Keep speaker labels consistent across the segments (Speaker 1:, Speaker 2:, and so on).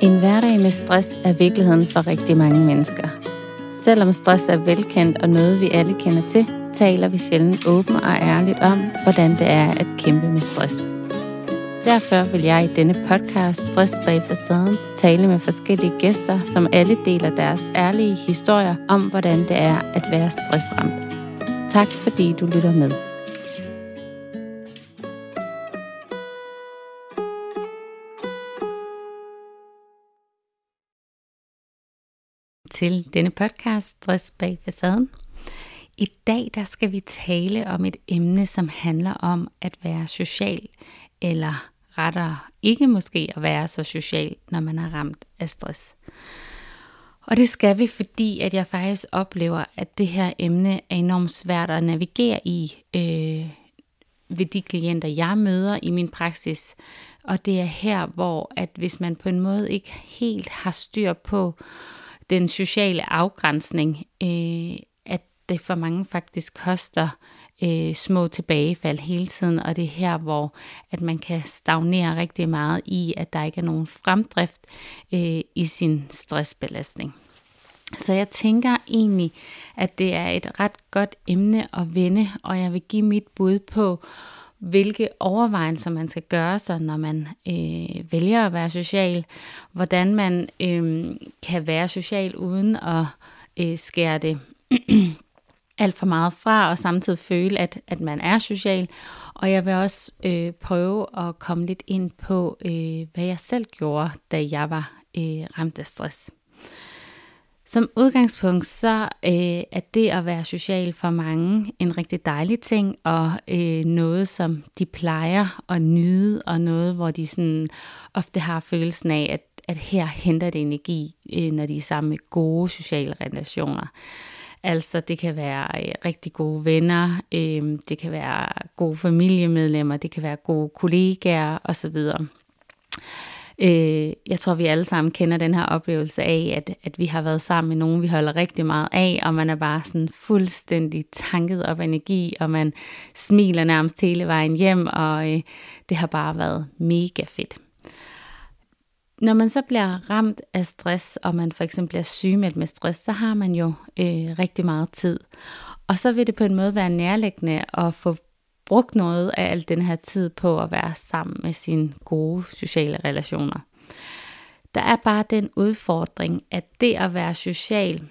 Speaker 1: En hverdag med stress er virkeligheden for rigtig mange mennesker. Selvom stress er velkendt og noget, vi alle kender til, taler vi sjældent åbent og ærligt om, hvordan det er at kæmpe med stress. Derfor vil jeg i denne podcast Stress bag facaden tale med forskellige gæster, som alle deler deres ærlige historier om, hvordan det er at være stressramt. Tak fordi du lytter med. Til denne podcast Stress bag facaden. I dag der skal vi tale om et emne, som handler om at være social, eller rettere ikke måske at være så social, når man er ramt af stress. Og det skal vi, fordi at jeg faktisk oplever, at det her emne er enormt svært at navigere i øh, ved de klienter, jeg møder i min praksis. Og det er her, hvor at hvis man på en måde ikke helt har styr på, den sociale afgrænsning, øh, at det for mange faktisk koster øh, små tilbagefald hele tiden, og det er her, hvor at man kan stagnere rigtig meget i, at der ikke er nogen fremdrift øh, i sin stressbelastning. Så jeg tænker egentlig, at det er et ret godt emne at vende, og jeg vil give mit bud på, hvilke overvejelser man skal gøre sig, når man øh, vælger at være social, hvordan man øh, kan være social uden at øh, skære det alt for meget fra, og samtidig føle, at, at man er social. Og jeg vil også øh, prøve at komme lidt ind på, øh, hvad jeg selv gjorde, da jeg var øh, ramt af stress. Som udgangspunkt så øh, er det at være social for mange en rigtig dejlig ting, og øh, noget, som de plejer at nyde, og noget, hvor de sådan ofte har følelsen af, at, at her henter det energi, øh, når de er sammen med gode sociale relationer. Altså det kan være øh, rigtig gode venner, øh, det kan være gode familiemedlemmer, det kan være gode kollegaer osv. Øh, jeg tror, vi alle sammen kender den her oplevelse af, at, at vi har været sammen med nogen, vi holder rigtig meget af, og man er bare sådan fuldstændig tanket op af energi, og man smiler nærmest hele vejen hjem, og øh, det har bare været mega fedt. Når man så bliver ramt af stress, og man for eksempel bliver sygemeldt med stress, så har man jo øh, rigtig meget tid. Og så vil det på en måde være nærliggende at få brugt noget af al den her tid på at være sammen med sine gode sociale relationer. Der er bare den udfordring, at det at være social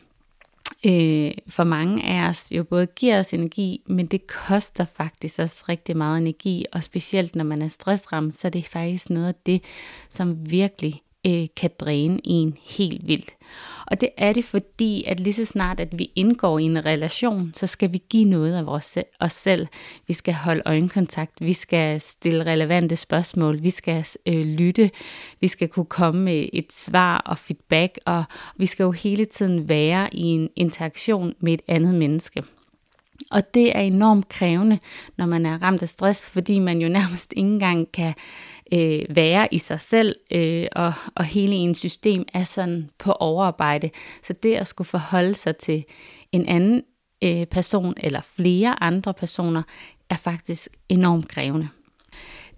Speaker 1: øh, for mange af os jo både giver os energi, men det koster faktisk også rigtig meget energi, og specielt når man er stressramt, så er det faktisk noget af det, som virkelig øh, kan dræne en helt vildt. Og det er det, fordi at lige så snart, at vi indgår i en relation, så skal vi give noget af vores, os selv. Vi skal holde øjenkontakt, vi skal stille relevante spørgsmål, vi skal øh, lytte, vi skal kunne komme med et svar og feedback, og vi skal jo hele tiden være i en interaktion med et andet menneske. Og det er enormt krævende, når man er ramt af stress, fordi man jo nærmest ikke engang kan øh, være i sig selv, øh, og, og hele ens system er sådan på overarbejde. Så det at skulle forholde sig til en anden øh, person eller flere andre personer, er faktisk enormt krævende.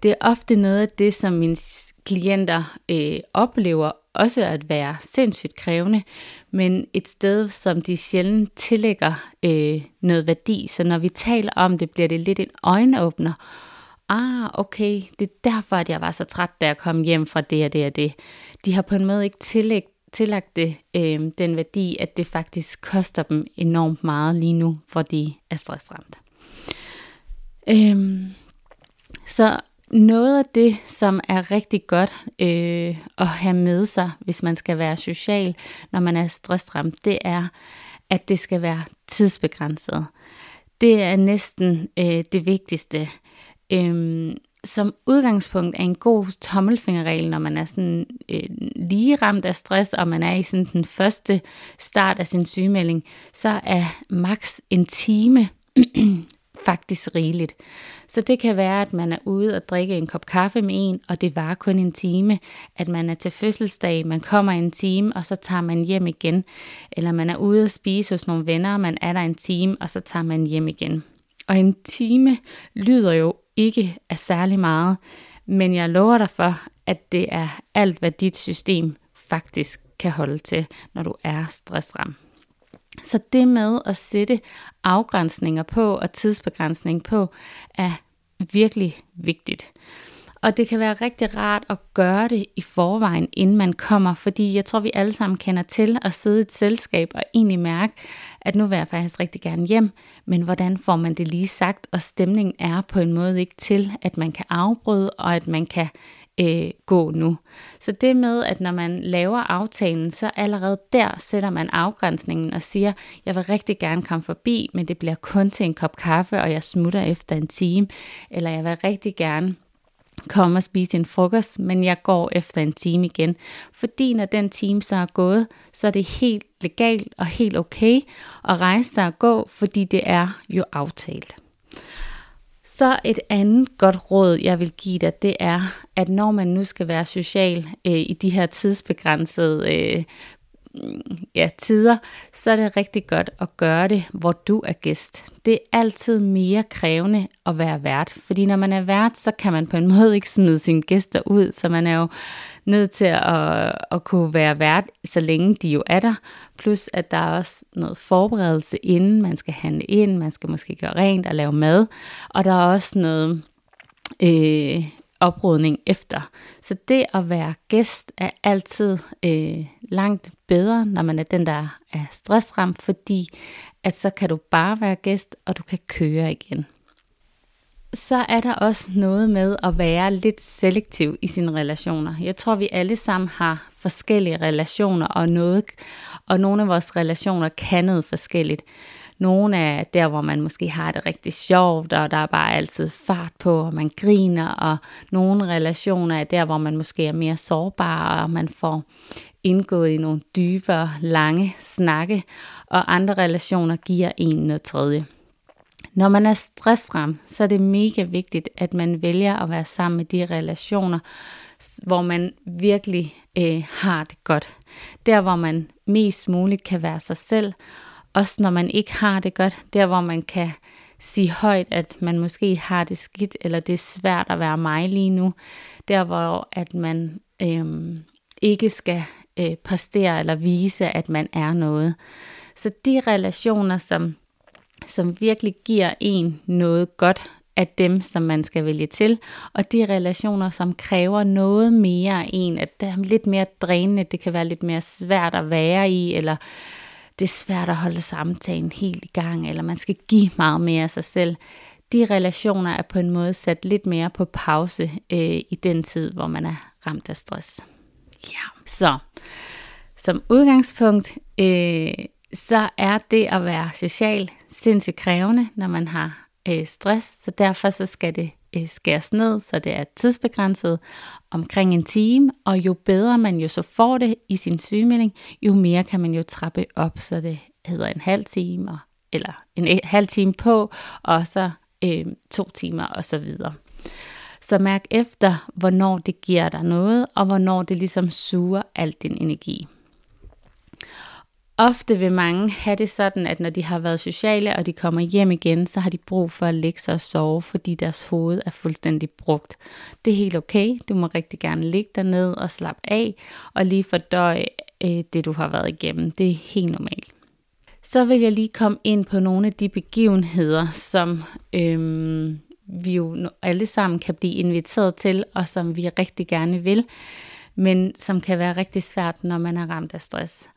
Speaker 1: Det er ofte noget af det, som mine klienter øh, oplever også at være sindssygt krævende, men et sted, som de sjældent tillægger øh, noget værdi. Så når vi taler om det, bliver det lidt en øjenåbner ah, okay, det er derfor, at jeg var så træt, da jeg kom hjem fra det og det og det. De har på en måde ikke tillæg, tillagt det øh, den værdi, at det faktisk koster dem enormt meget lige nu, hvor de er stressramt. Øhm, så noget af det, som er rigtig godt øh, at have med sig, hvis man skal være social, når man er stressramt, det er, at det skal være tidsbegrænset. Det er næsten øh, det vigtigste øhm, som udgangspunkt er en god tommelfingerregel, når man er sådan øh, lige ramt af stress, og man er i sådan den første start af sin sygemelding, så er maks en time faktisk rigeligt. Så det kan være, at man er ude og drikke en kop kaffe med en, og det var kun en time. At man er til fødselsdag, man kommer en time, og så tager man hjem igen. Eller man er ude og spise hos nogle venner, og man er der en time, og så tager man hjem igen. Og en time lyder jo ikke af særlig meget, men jeg lover dig for, at det er alt, hvad dit system faktisk kan holde til, når du er stressramt. Så det med at sætte afgrænsninger på og tidsbegrænsning på er virkelig vigtigt. Og det kan være rigtig rart at gøre det i forvejen, inden man kommer, fordi jeg tror, vi alle sammen kender til at sidde i et selskab og egentlig mærke, at nu vil jeg faktisk rigtig gerne hjem, men hvordan får man det lige sagt, og stemningen er på en måde ikke til, at man kan afbryde, og at man kan øh, gå nu. Så det med, at når man laver aftalen, så allerede der sætter man afgrænsningen og siger, jeg vil rigtig gerne komme forbi, men det bliver kun til en kop kaffe, og jeg smutter efter en time, eller jeg vil rigtig gerne komme og spise en frokost, men jeg går efter en time igen. Fordi når den time så er gået, så er det helt legalt og helt okay at rejse sig og gå, fordi det er jo aftalt. Så et andet godt råd, jeg vil give dig, det er, at når man nu skal være social øh, i de her tidsbegrænsede øh, Mm, ja, tider, så er det rigtig godt at gøre det, hvor du er gæst. Det er altid mere krævende at være vært, fordi når man er vært, så kan man på en måde ikke smide sine gæster ud, så man er jo nødt til at, at kunne være vært, så længe de jo er der. Plus at der er også noget forberedelse inden, man skal handle ind, man skal måske gøre rent og lave mad, og der er også noget øh, oprydning efter. Så det at være gæst er altid øh, langt bedre, når man er den, der er stressramt, fordi at så kan du bare være gæst, og du kan køre igen. Så er der også noget med at være lidt selektiv i sine relationer. Jeg tror, vi alle sammen har forskellige relationer, og, noget, og nogle af vores relationer kan noget forskelligt. Nogle er der, hvor man måske har det rigtig sjovt, og der er bare altid fart på, og man griner, og nogle relationer er der, hvor man måske er mere sårbar, og man får indgået i nogle dybere, lange snakke, og andre relationer giver en noget tredje. Når man er stressramt, så er det mega vigtigt, at man vælger at være sammen med de relationer, hvor man virkelig øh, har det godt. Der, hvor man mest muligt kan være sig selv, også når man ikke har det godt, der hvor man kan sige højt, at man måske har det skidt, eller det er svært at være mig lige nu, der hvor at man øhm, ikke skal øh, præstere eller vise, at man er noget. Så de relationer, som, som virkelig giver en noget godt, af dem, som man skal vælge til, og de relationer, som kræver noget mere af en, at det er lidt mere drænende, det kan være lidt mere svært at være i, eller det er svært at holde samtalen helt i gang, eller man skal give meget mere af sig selv. De relationer er på en måde sat lidt mere på pause øh, i den tid, hvor man er ramt af stress. Ja, så som udgangspunkt, øh, så er det at være social sindssygt krævende, når man har øh, stress, så derfor så skal det Øh, skæres ned, så det er tidsbegrænset omkring en time, og jo bedre man jo så får det i sin sygemelding, jo mere kan man jo trappe op, så det hedder en halv time, eller en halv time på, og så øh, to timer og så videre. Så mærk efter, hvornår det giver dig noget, og hvornår det ligesom suger al din energi. Ofte vil mange have det sådan, at når de har været sociale, og de kommer hjem igen, så har de brug for at lægge sig og sove, fordi deres hoved er fuldstændig brugt. Det er helt okay. Du må rigtig gerne ligge derned og slappe af, og lige fordøje øh, det, du har været igennem. Det er helt normalt. Så vil jeg lige komme ind på nogle af de begivenheder, som øh, vi jo alle sammen kan blive inviteret til, og som vi rigtig gerne vil, men som kan være rigtig svært, når man er ramt af stress.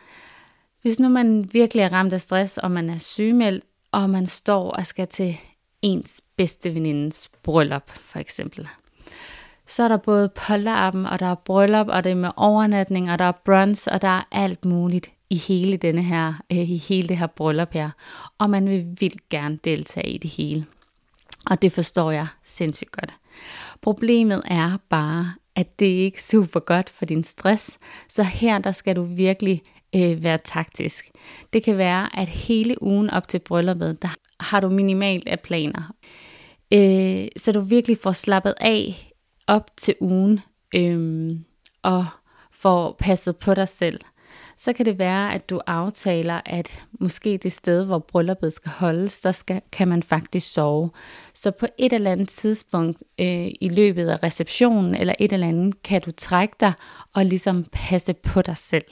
Speaker 1: Hvis nu man virkelig er ramt af stress, og man er sygemeldt, og man står og skal til ens bedste venindes bryllup, for eksempel. Så er der både polterappen, og der er bryllup, og det er med overnatning, og der er brunch, og der er alt muligt i hele, denne her, øh, i hele det her bryllup her. Og man vil vildt gerne deltage i det hele. Og det forstår jeg sindssygt godt. Problemet er bare, at det ikke er super godt for din stress. Så her der skal du virkelig øh, være taktisk. Det kan være, at hele ugen op til brylluppet, der har du minimalt af planer. Øh, så du virkelig får slappet af op til ugen, øh, og får passet på dig selv. så kan det være, at du aftaler, at måske det sted, hvor brylluppet skal holdes, der skal, kan man faktisk sove. Så på et eller andet tidspunkt øh, i løbet af receptionen eller et eller andet, kan du trække dig og ligesom passe på dig selv.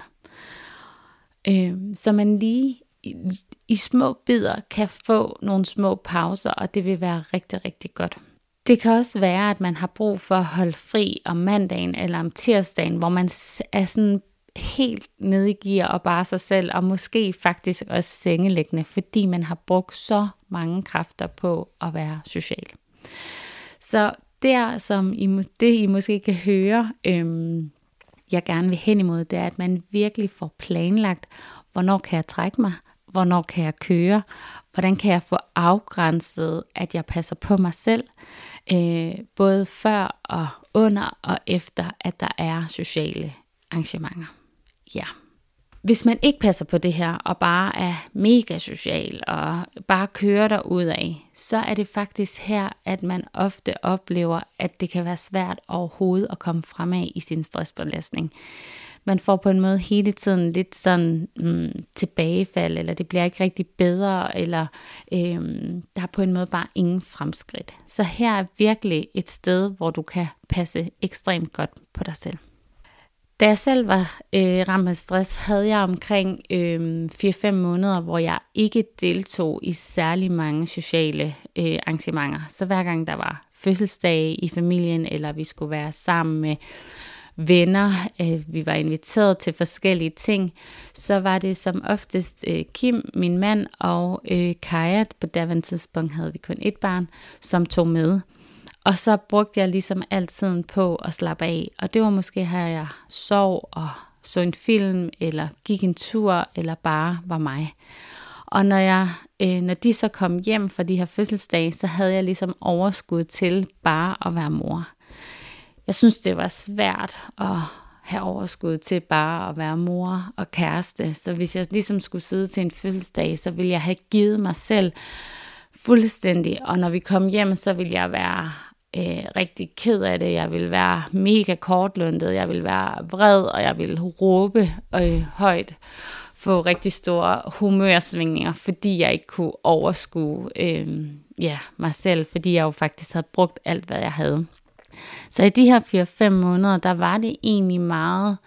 Speaker 1: Øh, så man lige i, i små bidder kan få nogle små pauser, og det vil være rigtig, rigtig godt. Det kan også være, at man har brug for at holde fri om mandagen eller om tirsdagen, hvor man er sådan helt nede i gear og bare sig selv, og måske faktisk også sengelæggende, fordi man har brugt så mange kræfter på at være social. Så der, som I, det I måske kan høre, øhm, jeg gerne vil hen imod, det er, at man virkelig får planlagt, hvornår kan jeg trække mig, hvornår kan jeg køre, hvordan kan jeg få afgrænset, at jeg passer på mig selv, øh, både før og under og efter, at der er sociale arrangementer. Ja. Hvis man ikke passer på det her, og bare er mega social, og bare kører der ud af, så er det faktisk her, at man ofte oplever, at det kan være svært overhovedet at komme fremad i sin stressbelastning man får på en måde hele tiden lidt sådan mm, tilbagefald, eller det bliver ikke rigtig bedre, eller øhm, der er på en måde bare ingen fremskridt. Så her er virkelig et sted, hvor du kan passe ekstremt godt på dig selv. Da jeg selv var øh, ramt af stress, havde jeg omkring øh, 4-5 måneder, hvor jeg ikke deltog i særlig mange sociale øh, arrangementer. Så hver gang der var fødselsdag i familien, eller vi skulle være sammen med venner, øh, vi var inviteret til forskellige ting, så var det som oftest øh, Kim, min mand, og øh, Kaja, på daværende tidspunkt havde vi kun et barn, som tog med. Og så brugte jeg ligesom altid på at slappe af, og det var måske her, jeg sov og så en film, eller gik en tur, eller bare var mig. Og når, jeg, øh, når de så kom hjem fra de her fødselsdage, så havde jeg ligesom overskud til bare at være mor jeg synes, det var svært at have overskud til bare at være mor og kæreste. Så hvis jeg ligesom skulle sidde til en fødselsdag, så ville jeg have givet mig selv fuldstændig. Og når vi kom hjem, så ville jeg være øh, rigtig ked af det. Jeg ville være mega kortlundet. Jeg ville være vred, og jeg ville råbe øh, højt. Få rigtig store humørsvingninger, fordi jeg ikke kunne overskue øh, ja, mig selv. Fordi jeg jo faktisk havde brugt alt, hvad jeg havde. Så i de her 4-5 måneder, der var det egentlig meget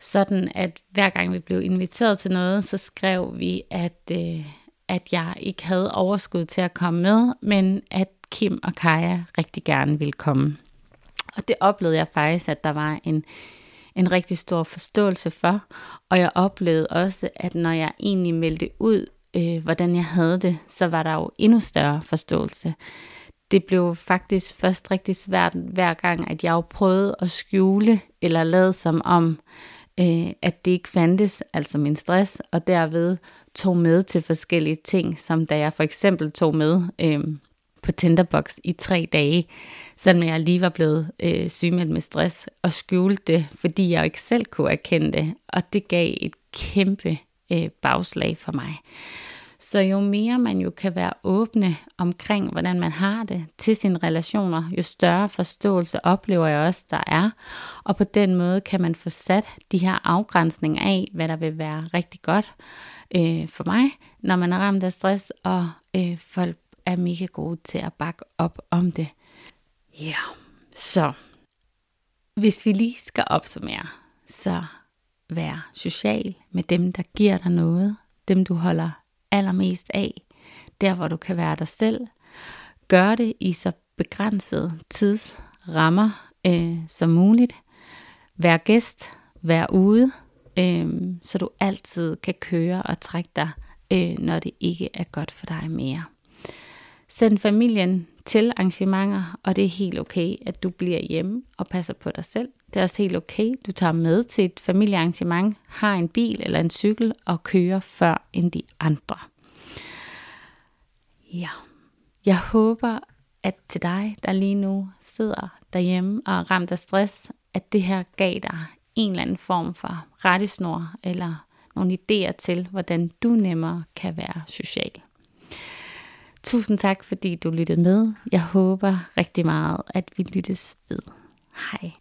Speaker 1: sådan, at hver gang vi blev inviteret til noget, så skrev vi, at, øh, at jeg ikke havde overskud til at komme med, men at Kim og Kaja rigtig gerne ville komme. Og det oplevede jeg faktisk, at der var en, en rigtig stor forståelse for. Og jeg oplevede også, at når jeg egentlig meldte ud, øh, hvordan jeg havde det, så var der jo endnu større forståelse det blev faktisk først rigtig svært hver gang, at jeg jo prøvede at skjule eller lade som om, øh, at det ikke fandtes, altså min stress, og derved tog med til forskellige ting, som da jeg for eksempel tog med øh, på Tinderbox i tre dage, selvom jeg lige var blevet øh, sygemeldt med stress, og skjulte det, fordi jeg ikke selv kunne erkende det, og det gav et kæmpe øh, bagslag for mig. Så jo mere man jo kan være åbne omkring, hvordan man har det til sine relationer, jo større forståelse oplever jeg også, der er. Og på den måde kan man få sat de her afgrænsninger af, hvad der vil være rigtig godt øh, for mig, når man er ramt af stress, og øh, folk er mega gode til at bakke op om det. Ja, yeah. så hvis vi lige skal opsummere, så vær social med dem, der giver dig noget, dem du holder allermest af, der hvor du kan være dig selv. Gør det i så begrænset tidsrammer øh, som muligt. Vær gæst, vær ude, øh, så du altid kan køre og trække dig, øh, når det ikke er godt for dig mere. Send familien til arrangementer, og det er helt okay, at du bliver hjemme og passer på dig selv. Det er også helt okay, du tager med til et familiearrangement, har en bil eller en cykel og kører før end de andre. Ja, jeg håber, at til dig, der lige nu sidder derhjemme og er ramt af stress, at det her gav dig en eller anden form for rettesnor eller nogle idéer til, hvordan du nemmere kan være social. Tusind tak, fordi du lyttede med. Jeg håber rigtig meget, at vi lyttes ved. Hej.